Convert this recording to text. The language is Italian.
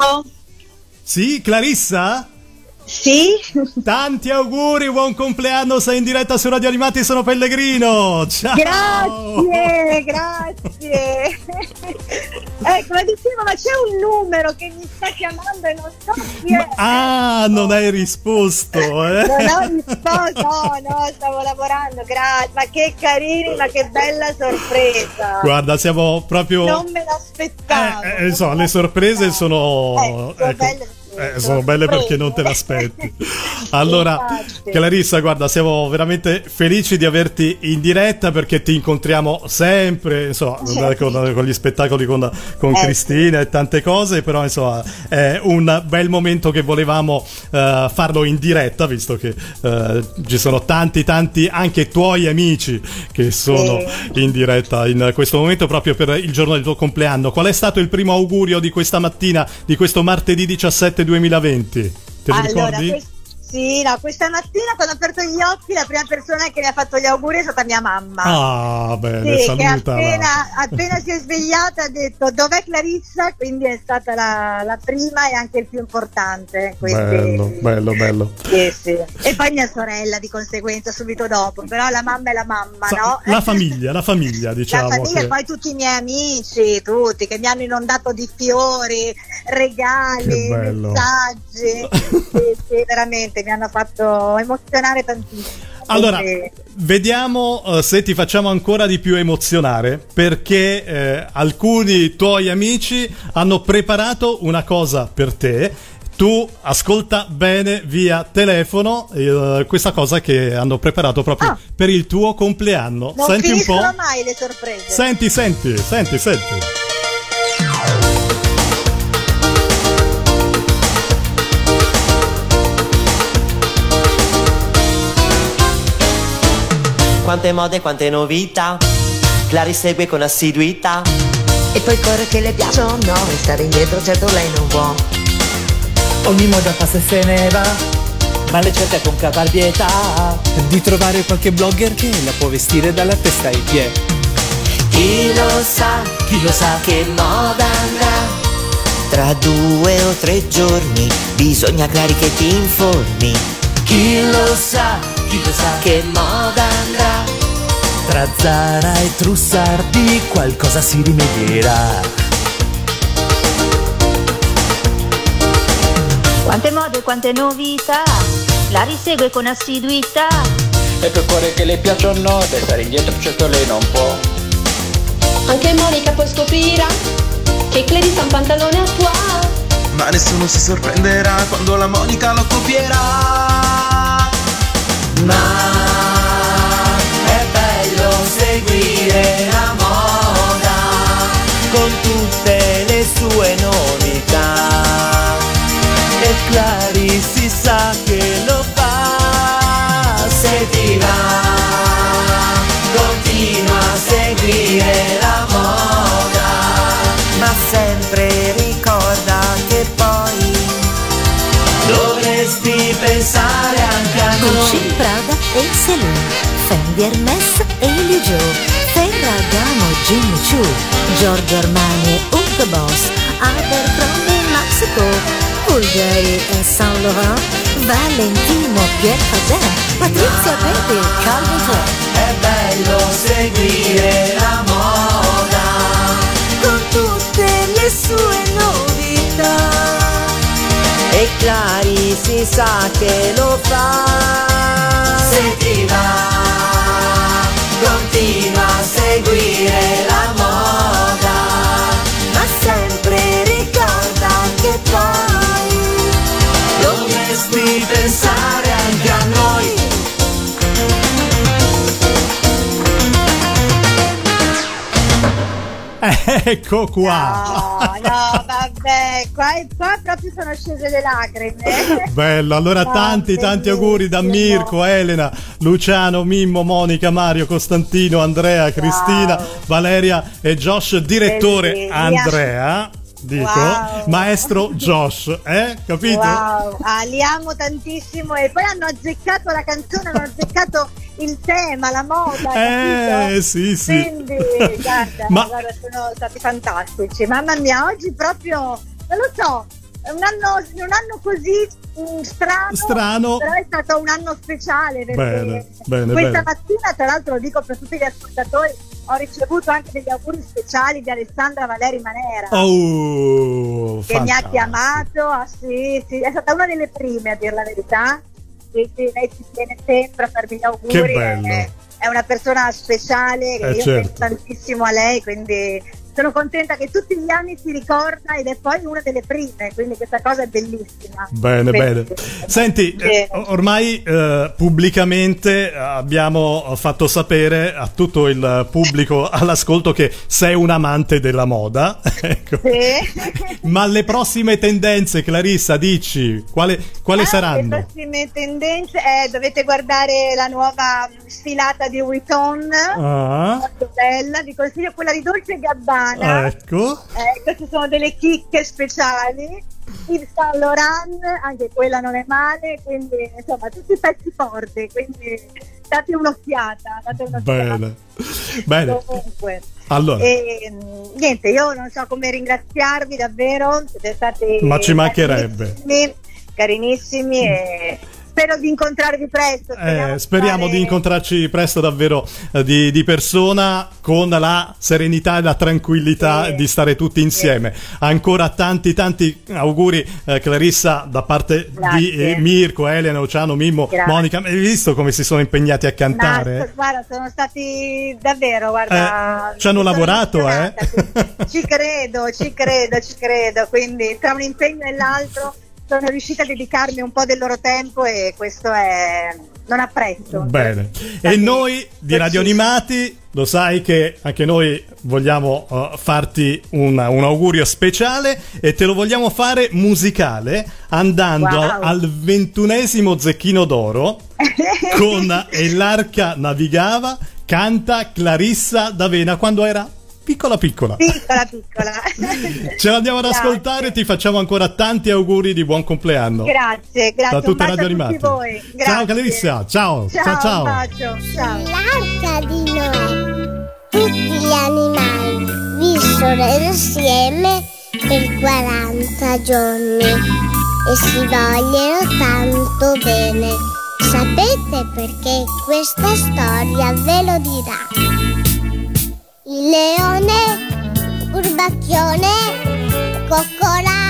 Pronto? Sì, Clarissa? Sì? Tanti auguri, buon compleanno, sei in diretta su Radio Animati, sono Pellegrino. Ciao! Grazie, grazie. eh, come dicevo, ma c'è un numero che mi sta chiamando e non so chi è. Ah, non hai risposto, eh? Non ho risposto, no, no, stavo lavorando, grazie. Ma che carini, ma che bella sorpresa. Guarda, siamo proprio... Non me l'aspettavo. Eh, eh, so, le sorprese sono... Eh, sono ecco. belle Eh, sono belle perché non te l'aspetti. Allora. Clarissa, guarda, siamo veramente felici di averti in diretta perché ti incontriamo sempre, insomma, con, con gli spettacoli con, con Eh, Cristina e tante cose, però insomma è un bel momento che volevamo eh, farlo in diretta, visto che eh, ci sono tanti, tanti anche tuoi amici che sono in diretta in questo momento proprio per il giorno del tuo compleanno. Qual è stato il primo augurio di questa mattina, di questo martedì 17 2020? Te lo allora, ricordi? quest- sì, no, questa mattina quando ho aperto gli occhi la prima persona che mi ha fatto gli auguri è stata mia mamma. Ah, bene, Sì, che appena, appena si è svegliata ha detto dov'è Clarissa, quindi è stata la, la prima e anche il più importante. quindi- Bello, bello, bello. Sì, sì. E poi mia sorella di conseguenza subito dopo, però la mamma è la mamma, Sa- no? La famiglia, la famiglia, diciamo. la famiglia che- e poi tutti i miei amici, tutti che mi hanno inondato di fiori, regali, messaggi. sì, sì, veramente mi hanno fatto emozionare tantissimo. Allora, Quindi- vediamo eh, se ti facciamo ancora di più emozionare perché eh, alcuni tuoi amici hanno preparato una cosa per te. Tu ascolta bene via telefono eh, questa cosa che hanno preparato proprio Ah. per il tuo compleanno. non senti un po'? mai le sorprese. Senti, senti, senti, senti. Quante mode, quante novità. Clary segue con assiduità. E poi corre che le piacciono E stare indietro certo lei non può. Ogni moda passa e se ne va, Ma le cerca con caparbietà. Di trovare qualche blogger che la può vestire dalla testa ai piedi. Chi lo sa, chi lo sa che moda andrà? Tra due o tre giorni Bisogna Clary che ti informi. Chi lo sa, chi lo sa che moda andrà Tra Zara e Trussardi qualcosa si rimedierà. Quante mode, quante novità, la risegue con assiduità. E per cuore che le piacciono, da stare indietro certo lei non può. Anche Monica poi scoprirà che Clarissa un pantalone a tua. Ma nessuno si sorprenderà quando la Monica lo copierà. Ma è bello seguire la moda con tutte le sue novità. E Clary si sa pensare anche a Gucci, noi. Prada e Celine Fendi, Hermes e Liu Joe Ferragamo, Jimmy Choo Giorgio Armani e Hugo Boss Abercrombie, Mexico Bulgari e Saint Laurent Valentino, Pierre Cardin Patrizia Baby, Calvin Klein Clary si sa che lo fa. Se ti va, continua a seguire la moda, Ma sempre ricorda che poi dovresti pensare anche a noi. Ecco qua. No, no, vabbè, qua, qua proprio sono scese le lacrime. Bello, allora Ah, tanti tanti auguri da Mirko, Elena, Luciano, Mimmo, Monica, Mario, Costantino, Andrea, Cristina, Valeria e Josh, direttore Bellissimo. Andrea, dico, Wow. maestro Josh, eh? Capito? Wow, ah, li amo tantissimo e poi hanno azzeccato la canzone, hanno azzeccato il tema, la moda. Eh, capito? sì, sì. Quindi, guarda, Ma- guarda, sono stati fantastici. Mamma mia, oggi proprio, non lo so, un anno, un anno così mm, strano, Strano. però è stato un anno speciale Bene, bene, questa bene. mattina, tra l'altro lo dico per tutti gli ascoltatori, ho ricevuto anche degli auguri speciali di Alessandra Valeri Manera. Oh, che mi ha chiamato, ah, sì, sì, è stata una delle prime a dire la verità. Sì, sì, lei ci tiene sempre a farmi gli auguri. Che bello. È, è una persona speciale, Eh, io certo. penso tantissimo a lei, quindi sono contenta che tutti gli anni si ricorda ed è poi una delle prime, quindi questa cosa è bellissima. Bene, bene. Senti, eh, ormai eh, pubblicamente abbiamo fatto sapere a tutto il pubblico all'ascolto che sei un amante della moda. ecco. Ma le prossime tendenze, Clarissa, dici, quale- quali Ah, Le saranno? prossime tendenze, eh, dovete guardare la nuova sfilata di Vuitton, Ah. molto bella, vi consiglio quella di Dolce Gabbana. Ecco. Eh, queste sono delle chicche speciali. Il Saint Laurent, anche quella non è male, quindi insomma tutti i pezzi forti, quindi date un'occhiata, date un'occhiata. Bene. Bene. Comunque. Allora. E, mh, niente, io non so come ringraziarvi davvero, siete stati Ma ci mancherebbe. carinissimi, carinissimi e spero di incontrarvi presto. Eh, speriamo di incontrarci presto davvero eh, di, di persona con la serenità e la tranquillità di stare tutti insieme. Ancora tanti tanti auguri eh, Clarissa da parte di Grazie. eh, Mirko, Elena, Oceano, Mimmo, Grazie. Monica. Hai visto come si sono impegnati a Ma, cantare? guarda, sono stati davvero, guarda, Eh, ci hanno lavorato, eh? Ci credo, ci credo, ci credo. Quindi tra un impegno e l'altro sono riuscita a dedicarmi un po' del loro tempo e questo è non apprezzo. Bene. E noi di Radio Animati, lo sai che anche noi vogliamo uh, farti un, un augurio speciale e te lo vogliamo fare musicale andando Wow. al ventunesimo Zecchino d'Oro con E l'arca navigava, canta Clarissa D'Avena quando era piccola piccola. Piccola, piccola. Ce l'andiamo ad Grazie. ascoltare, ti facciamo ancora tanti auguri di buon compleanno. Grazie, grazie. Da tutte Radio a tutti Animati. voi. Ciao Grazie. Clarissa, ciao. Ciao, ciao. ciao. un bacio. Ciao. L'arca di Noè. Tutti gli animali vissero insieme per 40 giorni e si vogliono tanto bene. Sapete perché questa storia ve lo dirà. Il leone, furbacchione, coccolava